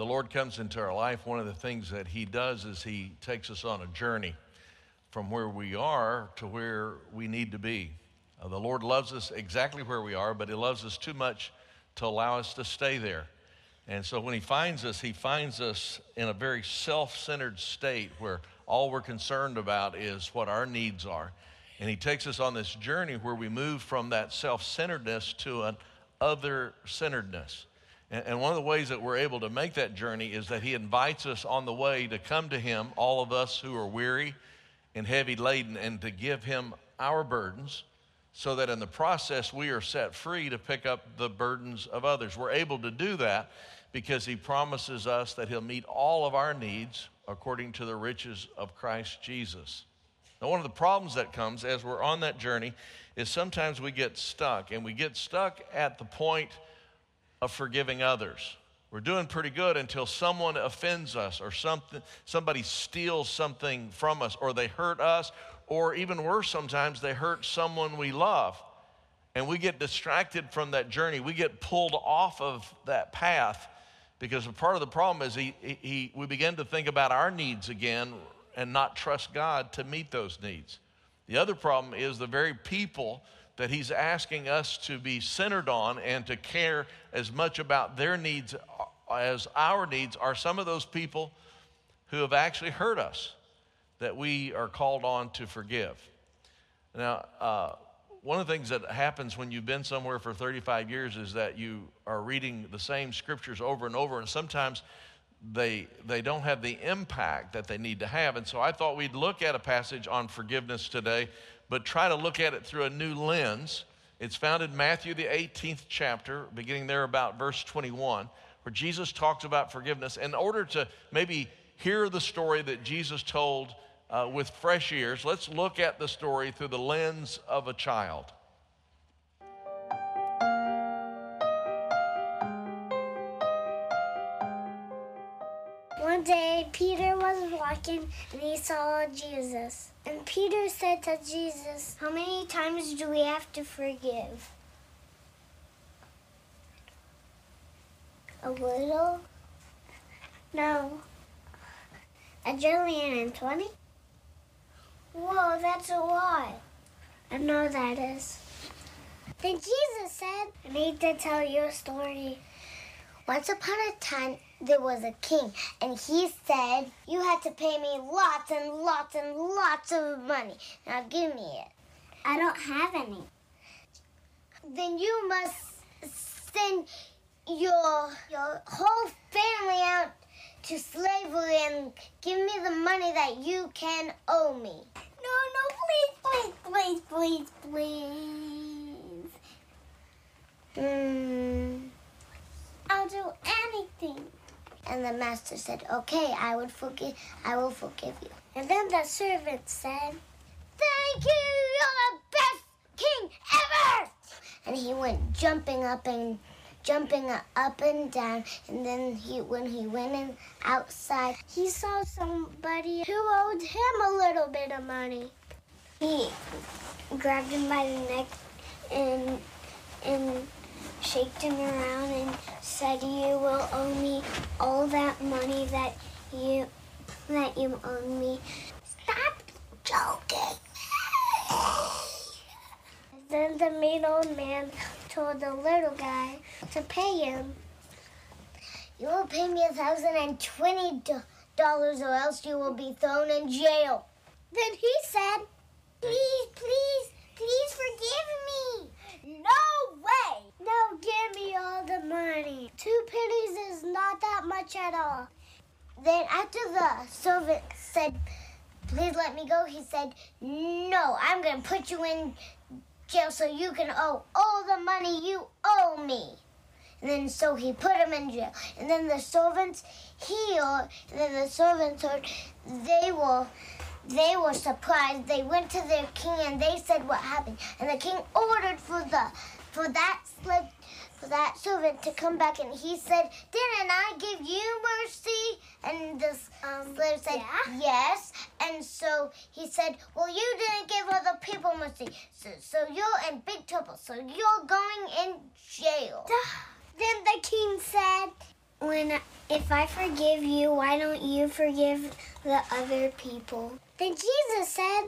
The Lord comes into our life, one of the things that He does is He takes us on a journey from where we are to where we need to be. Uh, the Lord loves us exactly where we are, but He loves us too much to allow us to stay there. And so when He finds us, He finds us in a very self centered state where all we're concerned about is what our needs are. And He takes us on this journey where we move from that self centeredness to an other centeredness. And one of the ways that we're able to make that journey is that He invites us on the way to come to Him, all of us who are weary and heavy laden, and to give Him our burdens so that in the process we are set free to pick up the burdens of others. We're able to do that because He promises us that He'll meet all of our needs according to the riches of Christ Jesus. Now, one of the problems that comes as we're on that journey is sometimes we get stuck, and we get stuck at the point of forgiving others. We're doing pretty good until someone offends us or something, somebody steals something from us or they hurt us, or even worse, sometimes they hurt someone we love. And we get distracted from that journey. We get pulled off of that path because part of the problem is he, he, we begin to think about our needs again and not trust God to meet those needs. The other problem is the very people that He's asking us to be centered on and to care as much about their needs as our needs are some of those people who have actually hurt us that we are called on to forgive. Now, uh, one of the things that happens when you've been somewhere for 35 years is that you are reading the same scriptures over and over, and sometimes they, they don't have the impact that they need to have. And so I thought we'd look at a passage on forgiveness today, but try to look at it through a new lens. It's found in Matthew, the 18th chapter, beginning there about verse 21, where Jesus talks about forgiveness. In order to maybe hear the story that Jesus told uh, with fresh ears, let's look at the story through the lens of a child. One day, Peter was walking and he saw Jesus. And Peter said to Jesus, How many times do we have to forgive? A little? No. A jillion and twenty? Whoa, that's a lot. I know that is. Then Jesus said, I need to tell you a story. Once upon a time, there was a king, and he said, You had to pay me lots and lots and lots of money. Now give me it. I don't have any. Then you must send your your whole family out to slavery and give me the money that you can owe me. No, no, please, please, please, please, please. Hmm. I'll do anything. And the master said, Okay, I would forgive I will forgive you. And then the servant said, Thank you, you're the best king ever! And he went jumping up and jumping up and down and then he when he went in outside he saw somebody who owed him a little bit of money he grabbed him by the neck and and shaked him around and said you will owe me all that money that you that you owe me stop joking then the mean old man told the little guy to pay him. You will pay me a thousand and twenty dollars, or else you will be thrown in jail. Then he said, "Please, please, please forgive me." No give me all the money. Two pennies is not that much at all. Then after the servant said, "Please let me go," he said, "No, I'm gonna put you in jail so you can owe all the money you owe me. And then so he put him in jail. And then the servants healed. and then the servants heard they were they were surprised. They went to their king and they said what happened. And the king ordered for the for that slave for that servant to come back and he said, Didn't I give you mercy? And the um, slave said, yeah. Yes. And so he said, Well, you didn't give other people mercy. So, so you're in big trouble. So you're going in jail. then the king said, When If I forgive you, why don't you forgive the other people? Then Jesus said,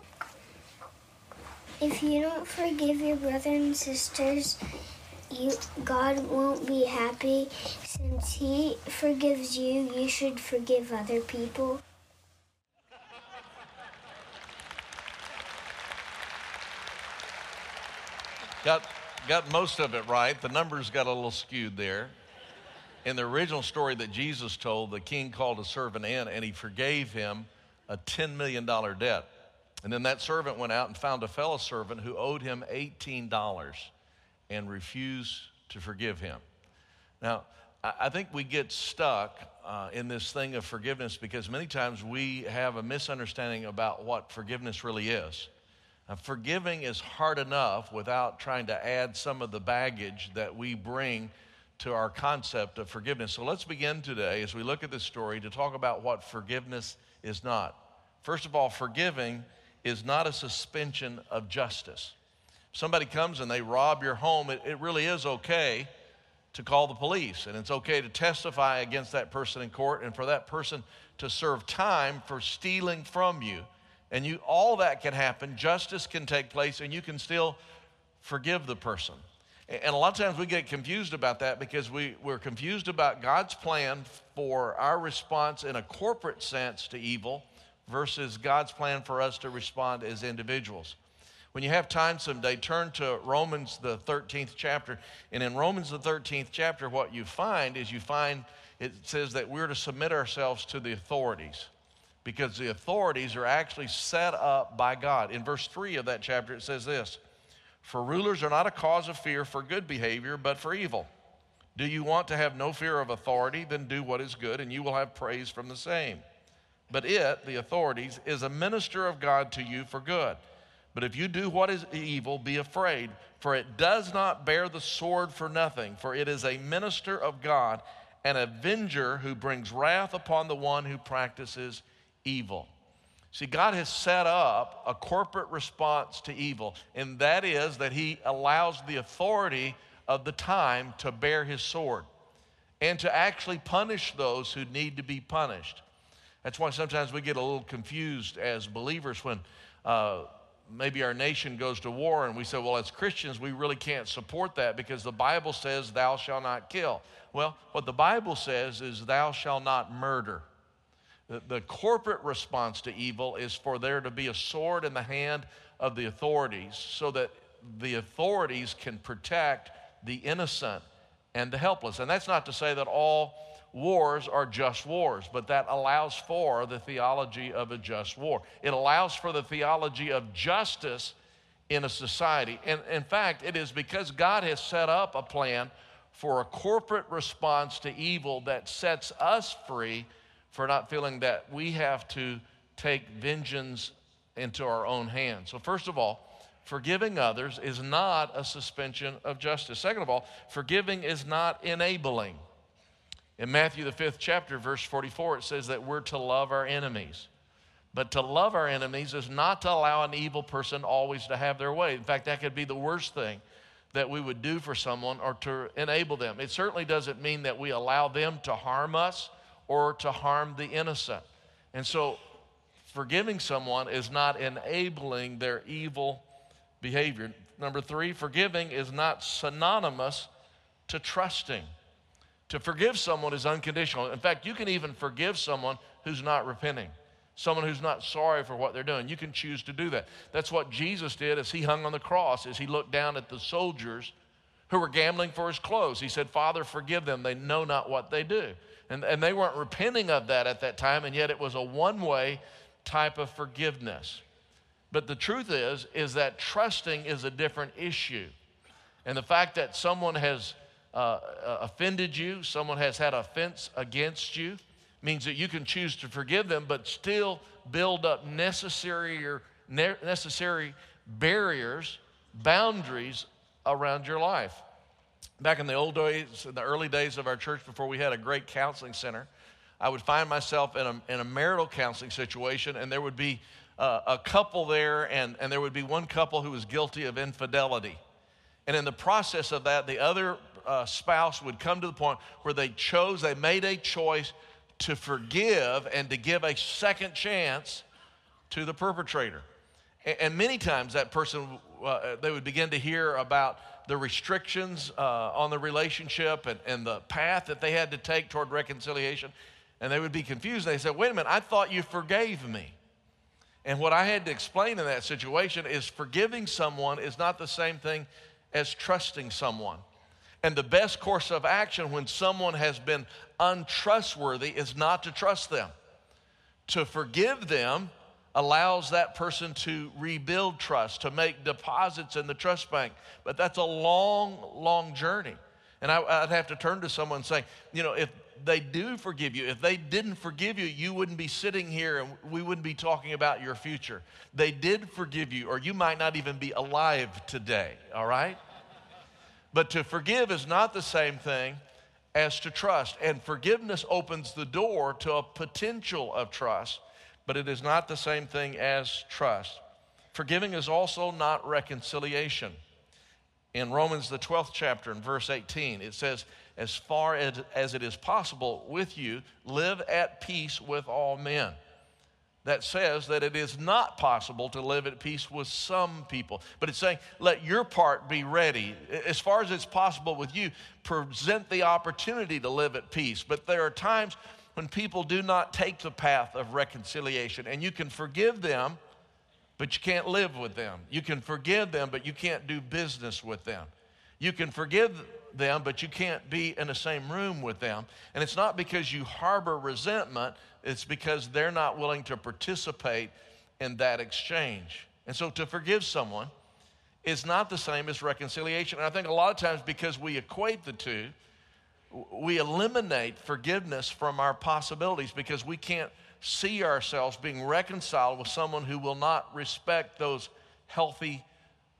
If you don't forgive your brothers and sisters, you, God won't be happy. Since He forgives you, you should forgive other people. Got, got most of it right. The numbers got a little skewed there. In the original story that Jesus told, the king called a servant in and he forgave him a $10 million debt. And then that servant went out and found a fellow servant who owed him $18 and refused to forgive him. Now, I think we get stuck uh, in this thing of forgiveness because many times we have a misunderstanding about what forgiveness really is. Now, forgiving is hard enough without trying to add some of the baggage that we bring to our concept of forgiveness. So let's begin today as we look at this story to talk about what forgiveness is not. First of all, forgiving is not a suspension of justice. If somebody comes and they rob your home, it, it really is okay to call the police and it's okay to testify against that person in court and for that person to serve time for stealing from you. And you all that can happen, justice can take place and you can still forgive the person. And a lot of times we get confused about that because we, we're confused about God's plan for our response in a corporate sense to evil versus God's plan for us to respond as individuals. When you have time someday, turn to Romans, the 13th chapter. And in Romans, the 13th chapter, what you find is you find it says that we're to submit ourselves to the authorities because the authorities are actually set up by God. In verse 3 of that chapter, it says this For rulers are not a cause of fear for good behavior, but for evil. Do you want to have no fear of authority? Then do what is good, and you will have praise from the same. But it, the authorities, is a minister of God to you for good. But if you do what is evil, be afraid, for it does not bear the sword for nothing, for it is a minister of God, an avenger who brings wrath upon the one who practices evil. See, God has set up a corporate response to evil, and that is that He allows the authority of the time to bear His sword and to actually punish those who need to be punished. That's why sometimes we get a little confused as believers when uh, maybe our nation goes to war and we say, well, as Christians, we really can't support that because the Bible says, thou shalt not kill. Well, what the Bible says is, thou shalt not murder. The, the corporate response to evil is for there to be a sword in the hand of the authorities so that the authorities can protect the innocent and the helpless. And that's not to say that all wars are just wars, but that allows for the theology of a just war. It allows for the theology of justice in a society. And in fact, it is because God has set up a plan for a corporate response to evil that sets us free for not feeling that we have to take vengeance into our own hands. So, first of all, forgiving others is not a suspension of justice. Second of all, forgiving is not enabling. In Matthew, the fifth chapter, verse 44, it says that we're to love our enemies. But to love our enemies is not to allow an evil person always to have their way. In fact, that could be the worst thing that we would do for someone or to enable them. It certainly doesn't mean that we allow them to harm us or to harm the innocent. And so, forgiving someone is not enabling their evil behavior. Number three, forgiving is not synonymous to trusting. To forgive someone is unconditional. In fact, you can even forgive someone who's not repenting, someone who's not sorry for what they're doing. You can choose to do that. That's what Jesus did as he hung on the cross, as he looked down at the soldiers who were gambling for his clothes. He said, Father, forgive them. They know not what they do. And, and they weren't repenting of that at that time, and yet it was a one way type of forgiveness. But the truth is, is that trusting is a different issue. And the fact that someone has uh, uh offended you, someone has had offense against you, means that you can choose to forgive them, but still build up necessary or necessary barriers, boundaries around your life. Back in the old days, in the early days of our church, before we had a great counseling center, I would find myself in a, in a marital counseling situation, and there would be uh, a couple there, and, and there would be one couple who was guilty of infidelity. And in the process of that, the other uh, spouse would come to the point where they chose, they made a choice to forgive and to give a second chance to the perpetrator. And, and many times that person, uh, they would begin to hear about the restrictions uh, on the relationship and, and the path that they had to take toward reconciliation. And they would be confused. They said, Wait a minute, I thought you forgave me. And what I had to explain in that situation is forgiving someone is not the same thing as trusting someone. And the best course of action when someone has been untrustworthy is not to trust them. To forgive them allows that person to rebuild trust, to make deposits in the trust bank. But that's a long, long journey. And I, would have to turn to someone saying, you know, if they do forgive you. If they didn't forgive you, you wouldn't be sitting here and we wouldn't be talking about your future. They did forgive you, or you might not even be alive today, all right? But to forgive is not the same thing as to trust. And forgiveness opens the door to a potential of trust, but it is not the same thing as trust. Forgiving is also not reconciliation. In Romans, the 12th chapter, in verse 18, it says, as far as, as it is possible with you, live at peace with all men. That says that it is not possible to live at peace with some people. But it's saying, let your part be ready. As far as it's possible with you, present the opportunity to live at peace. But there are times when people do not take the path of reconciliation, and you can forgive them, but you can't live with them. You can forgive them, but you can't do business with them. You can forgive them, but you can't be in the same room with them. And it's not because you harbor resentment, it's because they're not willing to participate in that exchange. And so to forgive someone is not the same as reconciliation. And I think a lot of times because we equate the two, we eliminate forgiveness from our possibilities because we can't see ourselves being reconciled with someone who will not respect those healthy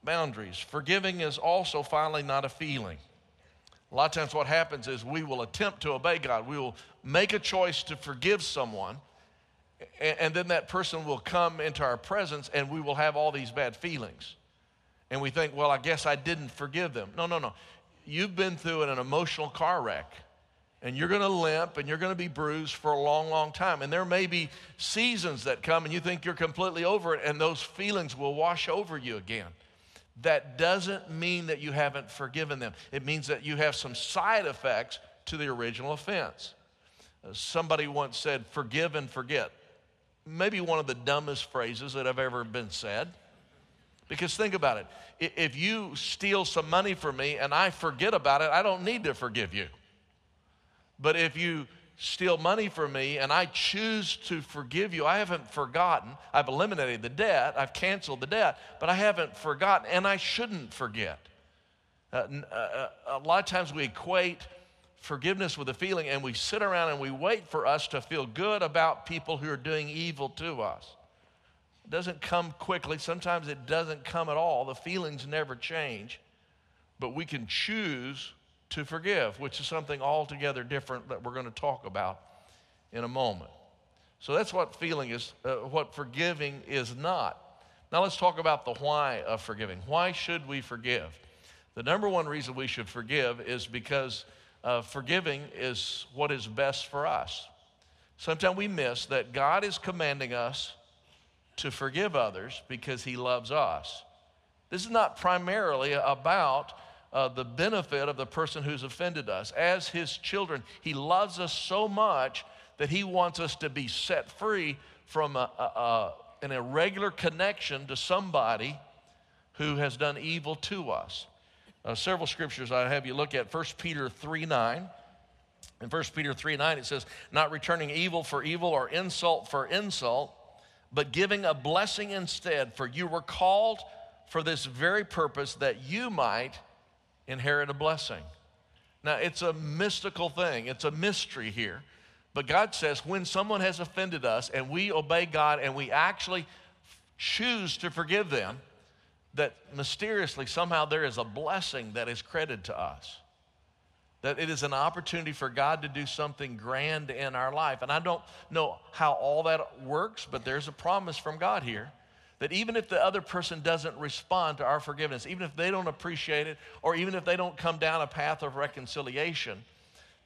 boundaries. Forgiving is also finally not a feeling. A lot of times, what happens is we will attempt to obey God. We will make a choice to forgive someone, and, and then that person will come into our presence, and we will have all these bad feelings. And we think, well, I guess I didn't forgive them. No, no, no. You've been through an emotional car wreck, and you're going to limp and you're going to be bruised for a long, long time. And there may be seasons that come, and you think you're completely over it, and those feelings will wash over you again that doesn't mean that you haven't forgiven them. It means that you have some side effects to the original offense. Uh, somebody once said, forgive and forget. Maybe one of the dumbest phrases that have ever been said. Because think about it. If you steal some money from me and I forget about it, I don't need to forgive you. But if you steal money from me and I choose to forgive you, I haven't forgotten. I've eliminated the debt, I've canceled the debt, but I haven't forgotten, and I shouldn't forget. Uh, uh, uh, a lot of times we equate forgiveness with a feeling and we sit around and we wait for us to feel good about people who are doing evil to us. It doesn't come quickly, sometimes it doesn't come at all. The feelings never change, but we can choose to forgive, which is something altogether different that we're going to talk about in a moment. So that's what feeling is, uh, what forgiving is not. Now let's talk about the why of forgiving. Why should we forgive? The number one reason we should forgive is because uh, forgiving is what is best for us. Sometimes we miss that God is commanding us to forgive others because He loves us. This is not primarily about uh, the benefit of the person who's offended us. As his children, he loves us so much that he wants us to be set free from a, a, a, an irregular connection to somebody who has done evil to us. Uh, several scriptures I have you look at 1 Peter 3 9. In 1 Peter 3 9, it says, Not returning evil for evil or insult for insult, but giving a blessing instead, for you were called for this very purpose that you might inherit a blessing. Now, it's a mystical thing, it's a mystery here. But God says when someone has offended us and we obey God and we actually choose to forgive them, that mysteriously somehow there is a blessing that is credited to us. That it is an opportunity for God to do something grand in our life. And I don't know how all that works, but there's a promise from God here that even if the other person doesn't respond to our forgiveness, even if they don't appreciate it, or even if they don't come down a path of reconciliation,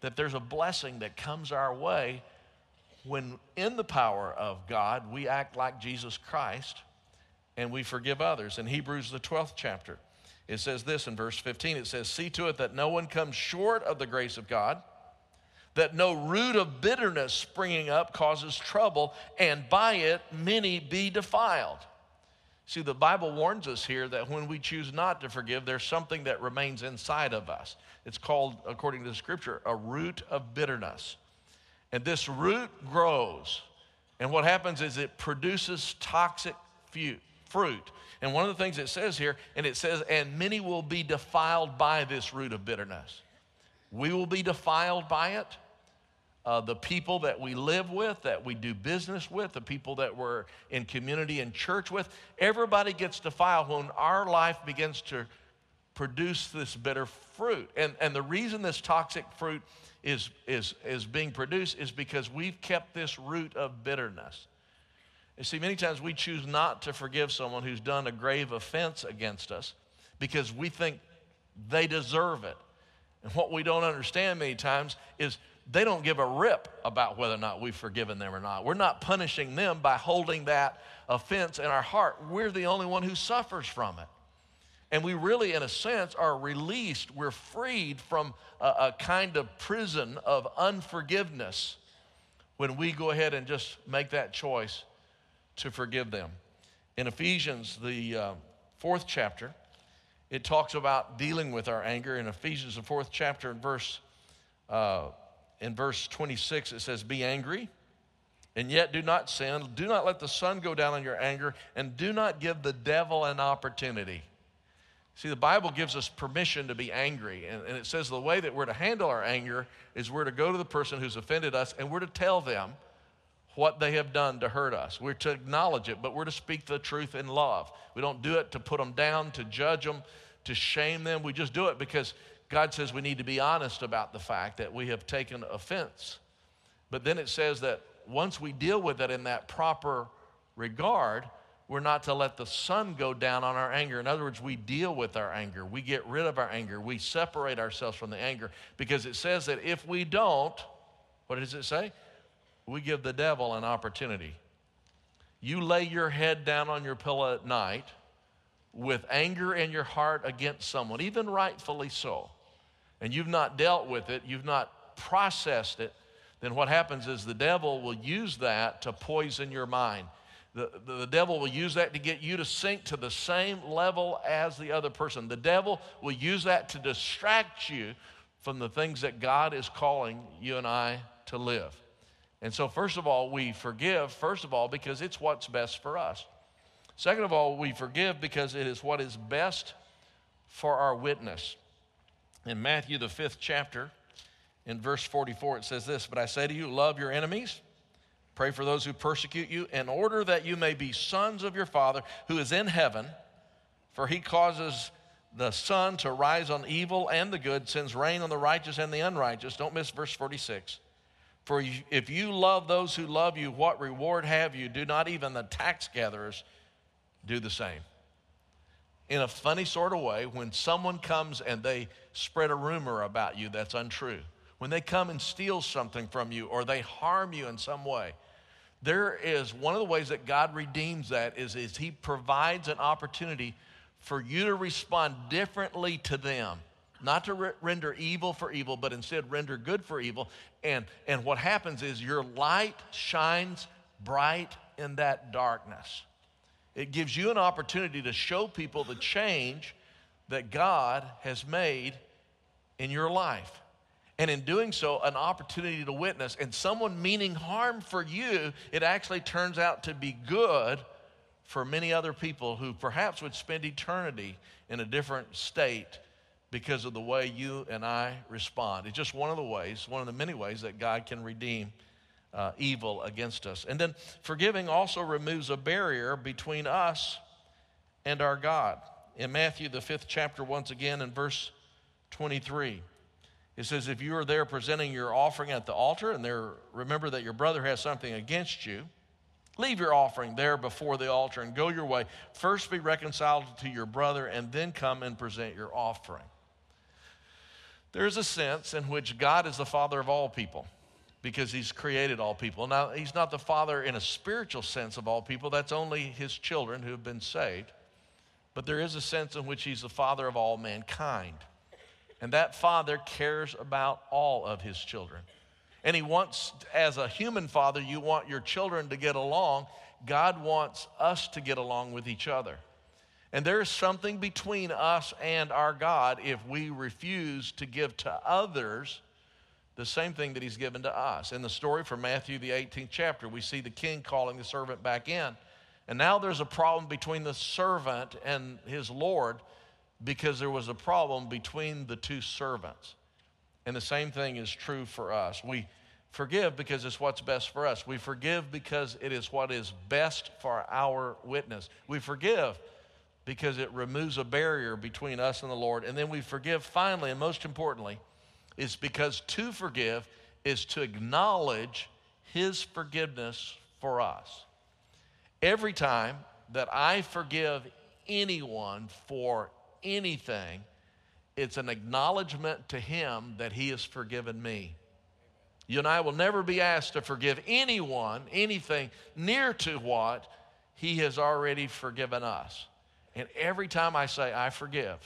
that there's a blessing that comes our way when, in the power of God, we act like Jesus Christ and we forgive others. In Hebrews, the 12th chapter, it says this in verse 15 it says, See to it that no one comes short of the grace of God, that no root of bitterness springing up causes trouble, and by it many be defiled. See, the Bible warns us here that when we choose not to forgive, there's something that remains inside of us. It's called, according to the scripture, a root of bitterness. And this root grows. And what happens is it produces toxic fruit. And one of the things it says here, and it says, and many will be defiled by this root of bitterness. We will be defiled by it uh, the people that we live with, that we do business with, the people that we're in community and church with. Everybody gets defiled when our life begins to produce this bitter fruit. And, and the reason this toxic fruit is, is, is being produced is because we've kept this root of bitterness. You see, many times we choose not to forgive someone who's done a grave offense against us because we think they deserve it. And what we don't understand many times is they don't give a rip about whether or not we've forgiven them or not. We're not punishing them by holding that offense in our heart. We're the only one who suffers from it. And we really, in a sense, are released. We're freed from a, a kind of prison of unforgiveness when we go ahead and just make that choice to forgive them. In Ephesians, the uh, fourth chapter, it talks about dealing with our anger. In Ephesians, the fourth chapter, in verse uh, in verse 26, it says, Be angry and yet do not sin. Do not let the sun go down on your anger, and do not give the devil an opportunity. See, the Bible gives us permission to be angry, and, and, it says the way that we're to handle our anger is we're to go to the person who's offended us and we're to tell them what they have done to hurt us. We're to acknowledge it, but we're to speak the truth in love. We don't do it to put them down, to judge them, to shame them. We just do it because God says we need to be honest about the fact that we have taken offense. But then it says that once we deal with it in that proper regard, we're not to let the sun go down on our anger. In other words, we deal with our anger. We get rid of our anger. We separate ourselves from the anger because it says that if we don't, what does it say? We give the devil an opportunity. You lay your head down on your pillow at night with anger in your heart against someone, even rightfully so and you've not dealt with it, you've not processed it, then what happens is the devil will use that to poison your mind. The, the, the, devil will use that to get you to sink to the same level as the other person. The devil will use that to distract you from the things that God is calling you and I to live. And so, first of all, we forgive, first of all, because it's what's best for us. Second of all, we forgive because it is what is best for our witness. In Matthew, the fifth chapter, in verse 44, it says this But I say to you, love your enemies, pray for those who persecute you, in order that you may be sons of your Father who is in heaven, for he causes the sun to rise on evil and the good, sends rain on the righteous and the unrighteous. Don't miss verse 46. For if you love those who love you, what reward have you? Do not even the tax gatherers do the same? In a funny sort of way when someone comes and they spread a rumor about you that's untrue, when they come and steal something from you or they harm you in some way. There is one of the ways that God redeems that is, is He provides an opportunity for you to respond differently to them. Not to re- render evil for evil, but instead render good for evil. And, and what happens is your light shines bright in that darkness. It gives you an opportunity to show people the change that God has made in your life. And in doing so, an opportunity to witness. And someone meaning harm for you, it actually turns out to be good for many other people who perhaps would spend eternity in a different state because of the way you and I respond. It's just one of the ways, one of the many ways that God can redeem uh, evil against us. And then forgiving also removes a barrier between us and our God. In Matthew, the fifth chapter, once again, in verse 23, it says, If you are there presenting your offering at the altar, and there remember that your brother has something against you, Leave your offering there before the altar and go your way. First be reconciled to your brother, and then come and present your offering. There's a sense in which God is the father of all people because he's created all people. Now, he's not the father in a spiritual sense of all people, that's only his children who have been saved. But there is a sense in which he's the father of all mankind. And that father cares about all of his children. And He wants, as a human father, you want your children to get along. God wants us to get along with each other. And there's something between us and our God if we refuse to give to others the same thing that He's given to us. In the story from Matthew, the 18th chapter, we see the king calling the servant back in. And now there's a problem between the servant and his Lord because there was a problem between the two servants. And the same thing is true for us. We forgive because it's what's best for us. We forgive because it is what is best for our witness. We forgive because it removes a barrier between us and the Lord. And then we forgive finally, and most importantly, is because to forgive is to acknowledge His forgiveness for us. Every time that I forgive anyone for anything, it's an acknowledgement to him that he has forgiven me. You and I will never be asked to forgive anyone anything near to what he has already forgiven us. And every time I say, I forgive,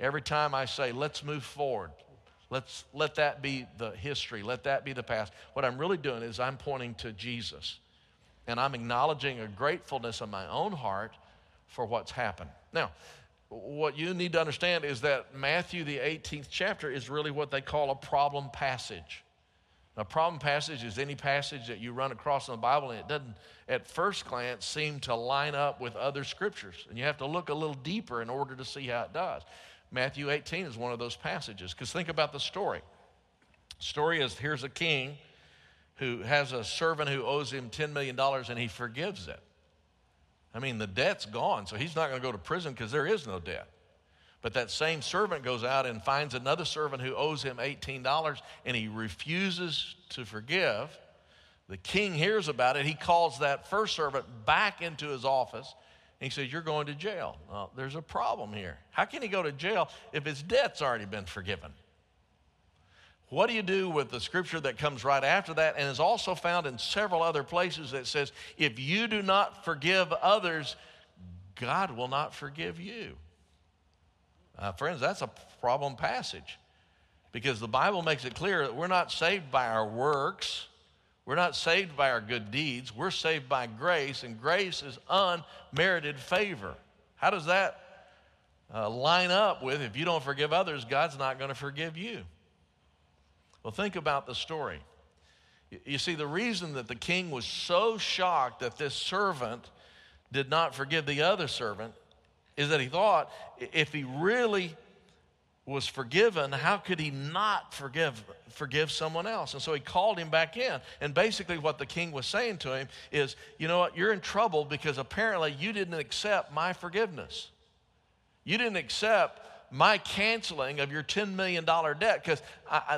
every time I say, let's move forward, let's let that be the history, let that be the past, what I'm really doing is I'm pointing to Jesus. And I'm acknowledging a gratefulness in my own heart for what's happened. Now, what you need to understand is that Matthew, the 18th chapter, is really what they call a problem passage. A problem passage is any passage that you run across in the Bible and it doesn't, at first glance, seem to line up with other scriptures. And you have to look a little deeper in order to see how it does. Matthew 18 is one of those passages. Because think about the story. Story is here's a king who has a servant who owes him $10 million and he forgives it. I mean, the debt's gone, so he's not going to go to prison because there is no debt. But that same servant goes out and finds another servant who owes him $18 and he refuses to forgive. The king hears about it. He calls that first servant back into his office he says, You're going to jail. Well, there's a problem here. How can he go to jail if his debt's already been forgiven? What do you do with the scripture that comes right after that and is also found in several other places that says, If you do not forgive others, God will not forgive you? Uh, friends, that's a problem passage because the Bible makes it clear that we're not saved by our works. We're not saved by our good deeds. We're saved by grace, and grace is unmerited favor. How does that uh, line up with if you don't forgive others, God's not going to forgive you? Well, think about the story. You see, the reason that the king was so shocked that this servant did not forgive the other servant is that he thought if he really was forgiven, how could he not forgive forgive someone else? And so he called him back in. And basically what the king was saying to him is, you know what, you're in trouble because apparently you didn't accept my forgiveness. You didn't accept my canceling of your $10 million debt because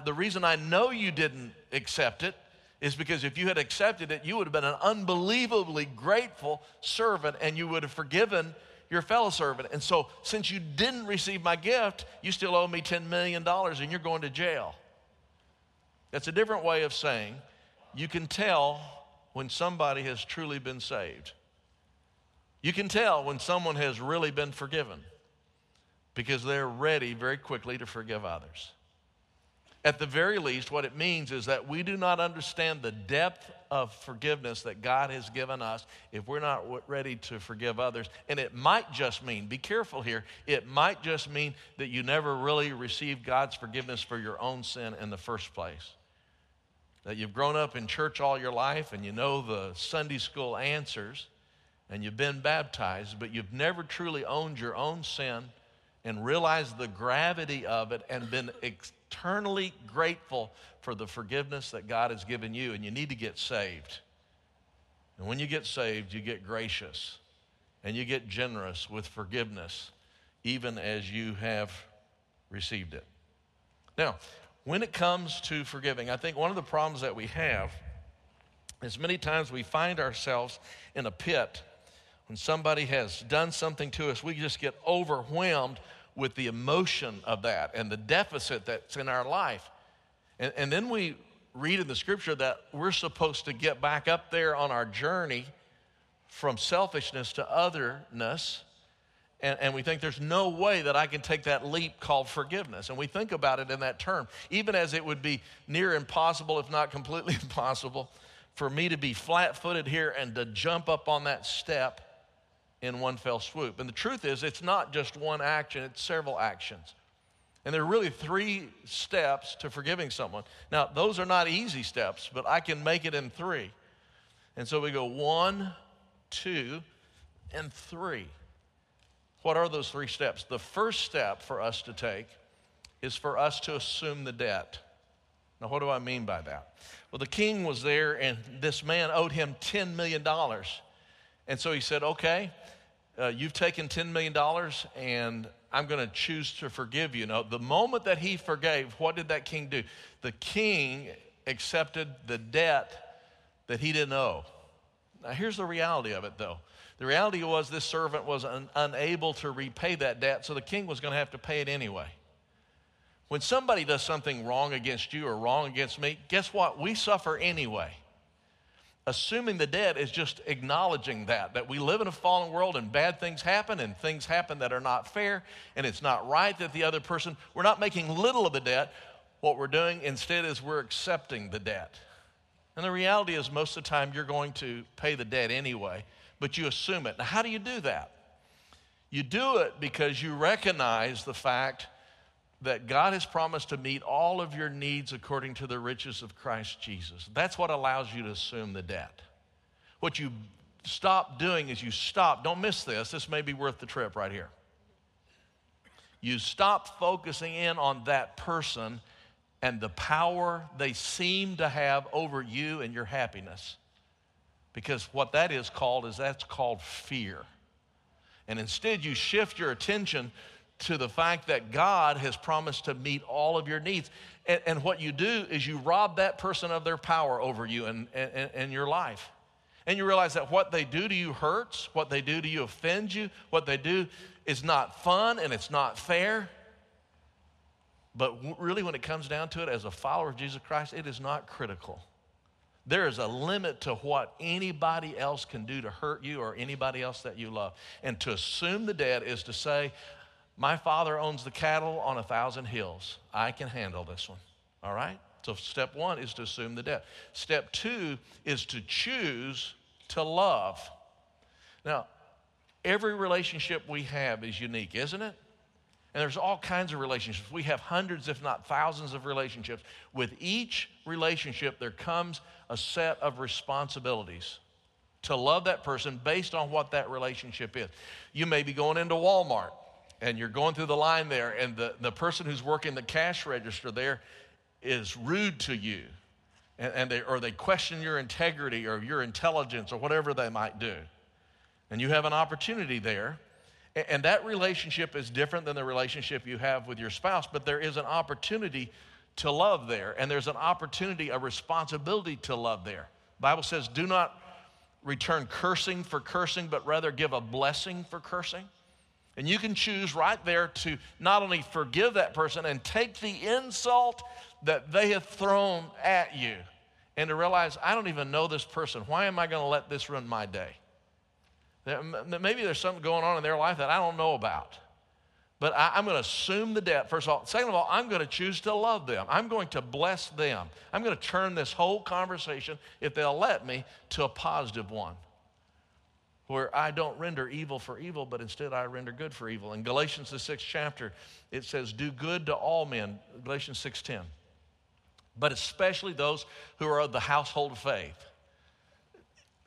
the reason I know you didn't accept it is because if you had accepted it, you would have been an unbelievably grateful servant and you would have forgiven your fellow servant. And so, since you didn't receive my gift, you still owe me $10 million and you're going to jail. That's a different way of saying you can tell when somebody has truly been saved. You can tell when someone has really been forgiven because they're ready very quickly to forgive others. At the very least, what it means is that we do not understand the depth of forgiveness that God has given us if we're not ready to forgive others. And it might just mean, be careful here, it might just mean that you never really received God's forgiveness for your own sin in the first place. That you've grown up in church all your life and you know the Sunday school answers and you've been baptized, but you've never truly owned your own sin and realized the gravity of it and been eternally grateful for the forgiveness that God has given you, and you need to get saved. And when you get saved, you get gracious and you get generous with forgiveness, even as you have received it. Now, when it comes to forgiving, I think one of the problems that we have is many times we find ourselves in a pit when somebody has done something to us, we just get overwhelmed with the emotion of that and the deficit that's in our life. And, and then we read in the scripture that we're supposed to get back up there on our journey from selfishness to otherness. And, and, we think there's no way that I can take that leap called forgiveness. And we think about it in that term, even as it would be near impossible, if not completely impossible, for me to be flat footed here and to jump up on that step in one fell swoop. And the truth is, it's not just one action, it's several actions. And there are really three steps to forgiving someone. Now, those are not easy steps, but I can make it in three. And so we go one, two, and three. What are those three steps? The first step for us to take is for us to assume the debt. Now, what do I mean by that? Well, the king was there, and this man owed him $10 million. And so he said, Okay, uh, you've taken $10 million and I'm going to choose to forgive you. Now, the moment that he forgave, what did that king do? The king accepted the debt that he didn't owe. Now, here's the reality of it, though. The reality was this servant was un- unable to repay that debt, so the king was going to have to pay it anyway. When somebody does something wrong against you or wrong against me, guess what? We suffer anyway. Assuming the debt is just acknowledging that, that we live in a fallen world and bad things happen and things happen that are not fair and it's not right that the other person, we're not making little of the debt. What we're doing instead is we're accepting the debt. And the reality is, most of the time, you're going to pay the debt anyway, but you assume it. Now, how do you do that? You do it because you recognize the fact that God has promised to meet all of your needs according to the riches of Christ Jesus. That's what allows you to assume the debt. What you stop doing is you stop, don't miss this, this may be worth the trip right here. You stop focusing in on that person and the power they seem to have over you and your happiness. Because what that is called is that's called fear. And instead, you shift your attention to the fact that God has promised to meet all of your needs. And, and what you do is you rob that person of their power over you and, and, and your life. And you realize that what they do to you hurts, what they do to you offends you, what they do is not fun and it's not fair. But really, when it comes down to it, as a follower of Jesus Christ, it is not critical. There is a limit to what anybody else can do to hurt you or anybody else that you love. And to assume the debt is to say, my father owns the cattle on a thousand hills. I can handle this one. All right? So, step one is to assume the debt. Step two is to choose to love. Now, every relationship we have is unique, isn't it? And there's all kinds of relationships. We have hundreds, if not thousands, of relationships. With each relationship, there comes a set of responsibilities to love that person based on what that relationship is. You may be going into Walmart and you're going through the line there, and the, the person who's working the cash register there is rude to you, and, and they, or they question your integrity or your intelligence or whatever they might do. And you have an opportunity there. And, and that relationship is different than the relationship you have with your spouse, but there is an opportunity to love there, and there's an opportunity, a responsibility to love there. Bible says, do not return cursing for cursing, but rather give a blessing for cursing. And you can choose right there to not only forgive that person and take the insult that they have thrown at you and to realize, I don't even know this person. Why am I going to let this ruin my day? Maybe there's something going on in their life that I don't know about. But I, am going to assume the debt, first of all. Second of all, I'm going to choose to love them. I'm going to bless them. I'm going to turn this whole conversation, if they'll let me, to a positive one where I don't render evil for evil, but instead I render good for evil. In Galatians, the sixth chapter, it says, Do good to all men, Galatians 6.10, but especially those who are of the household of faith.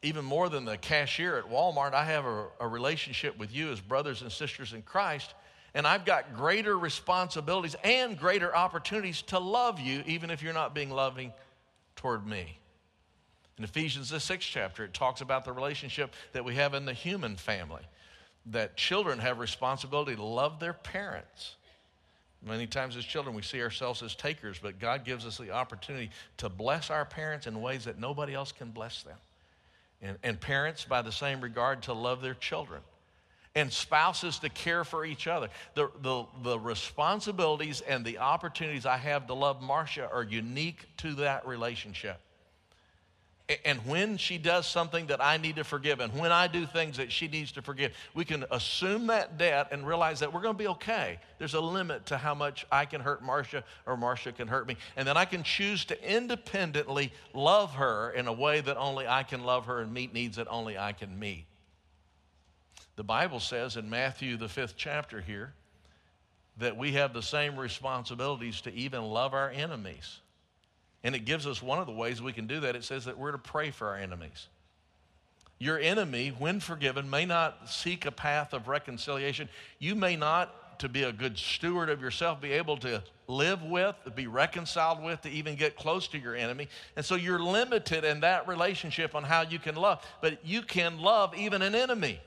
Even more than the cashier at Walmart, I have a, a relationship with you as brothers and sisters in Christ, and I've got greater responsibilities and greater opportunities to love you, even if you're not being loving toward me. In Ephesians, the sixth chapter, it talks about the relationship that we have in the human family, that children have responsibility to love their parents. Many times as children, we see ourselves as takers, but God gives us the opportunity to bless our parents in ways that nobody else can bless them. And, and parents, by the same regard, to love their children. And spouses to care for each other. The, the, the responsibilities and the opportunities I have to love Marcia are unique to that relationship. And when she does something that I need to forgive, and when I do things that she needs to forgive, we can assume that debt and realize that we're going to be okay. There's a limit to how much I can hurt Marcia or Marcia can hurt me. And then I can choose to independently love her in a way that only I can love her and meet needs that only I can meet. The Bible says in Matthew, the fifth chapter here, that we have the same responsibilities to even love our enemies. And it gives us one of the ways we can do that. It says that we're to pray for our enemies. Your enemy, when forgiven, may not seek a path of reconciliation. You may not, to be a good steward of yourself, be able to live with, be reconciled with, to even get close to your enemy. And so you're limited in that relationship on how you can love. But you can love even an enemy.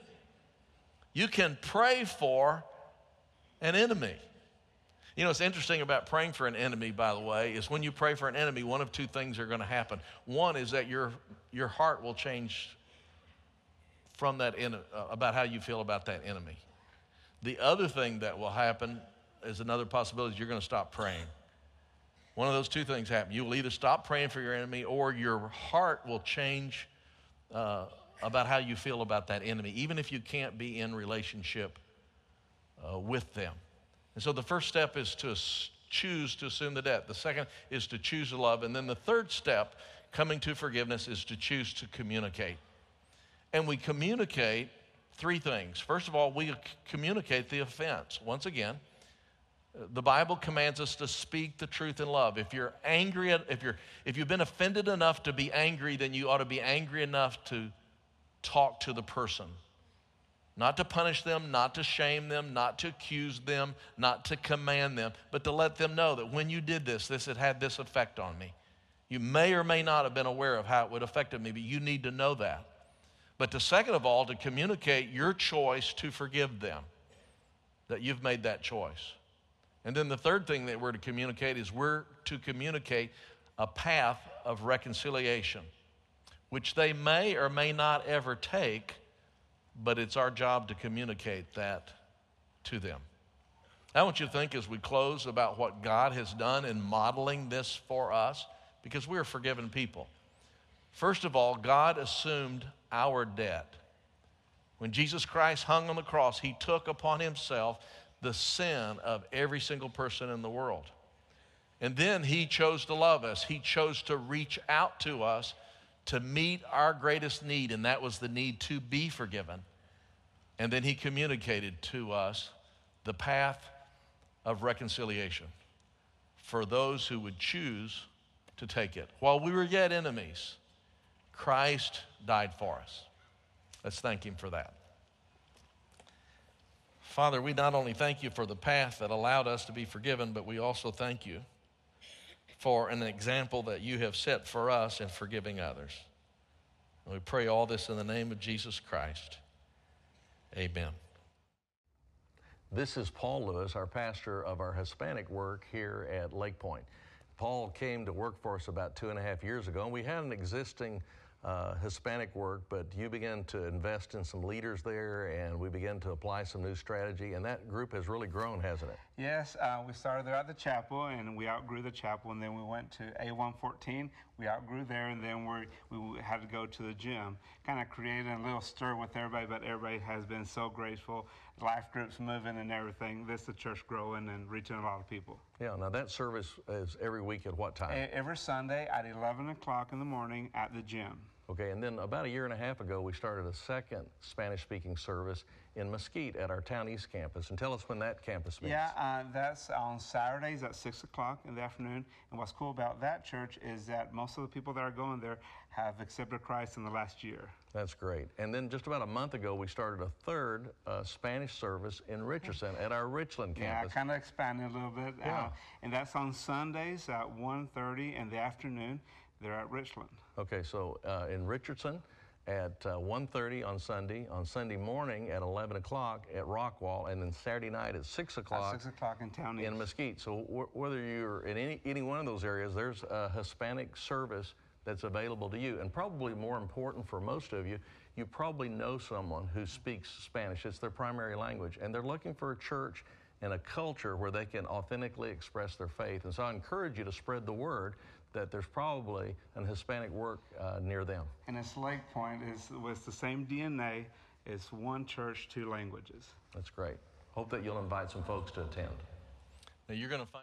You can pray for an enemy. You know, what's interesting about praying for an enemy, by the way, is when you pray for an enemy, one of two things are going to happen. One is that your, your heart will change from that in, uh, about how you feel about that enemy. The other thing that will happen is another possibility you're going to stop praying. One of those two things happen. You will either stop praying for your enemy or your heart will change uh, about how you feel about that enemy, even if you can't be in relationship uh, with them. And so the first step is to choose to assume the debt. The second is to choose to love. And then the third step, coming to forgiveness, is to choose to communicate. And we communicate three things. First of all, we communicate the offense. Once again, uh, the Bible commands us to speak the truth in love. If you're angry, at, if, you're, if you've been offended enough to be angry, then you ought to be angry enough to talk to the person not to punish them, not to shame them, not to accuse them, not to command them, but to let them know that when you did this, this had had this effect on me. You may or may not have been aware of how it would affect me, but you need to know that. But to second of all, to communicate your choice to forgive them, that you've made that choice. And then the third thing that we're to communicate is we're to communicate a path of reconciliation, which they may or may not ever take but it's our job to communicate that to them. I want you to think as we close about what God has done in modeling this for us, because we are forgiven people. First of all, God assumed our debt. When Jesus Christ hung on the cross, he took upon himself the sin of every single person in the world. And then he chose to love us. He chose to reach out to us to meet our greatest need, and that was the need to be forgiven. And then he communicated to us the path of reconciliation for those who would choose to take it. While we were yet enemies, Christ died for us. Let's thank him for that. Father, we not only thank you for the path that allowed us to be forgiven, but we also thank you for an example that you have set for us in forgiving others. And we pray all this in the name of Jesus Christ. Amen. This is Paul Lewis, our pastor of our Hispanic work here at Lake Pointe. Paul came to work for us about two and a half years ago, and we had an existing uh, Hispanic work, but you began to invest in some leaders there, and we began to apply some new strategy, and that group has really grown, hasn't it? Yes, uh, we started there at the chapel, and we outgrew the chapel, and then we went to A114. We outgrew there, and then we we had to go to the gym. Kind of created a little stir with everybody, but everybody has been so grateful. Life groups moving and everything. This the church growing and reaching a lot of people. Yeah. Now that service is every week at what time? Every Sunday at 11 o'clock in the morning at the gym. Okay, and then about a year and a half ago, we started a second Spanish speaking service in Mesquite at our Town East campus. And tell us when that campus meets. Yeah, uh, that's on Saturdays at 6 o'clock in the afternoon. And what's cool about that church is that most of the people that are going there have accepted Christ in the last year. That's great. And then just about a month ago, we started a third uh, Spanish service in Richardson at our Richland campus. Yeah, kind of expanded a little bit. Yeah. Uh, and that's on Sundays at 1.30 in the afternoon. They're at Richland. Okay, so uh, in Richardson, at uh, 1.30 on Sunday, on Sunday morning at 11 o'clock at Rockwall, and then Saturday night at 6 o'clock. At o'clock six o'clock in town. in Mesquite. So wh- whether you're in any, any one of those areas, there's a Hispanic service that's available to you. And probably more important for most of you, you probably know someone who speaks Spanish. It's their primary language. And they're looking for a church and a culture where they can authentically express their faith. And so I encourage you to spread the word that there's probably an Hispanic work uh, near them. And its Lake Pointe is with the same DNA. It's one church, two languages. That's great. Hope that you'll invite some folks to attend. Now you're going to find.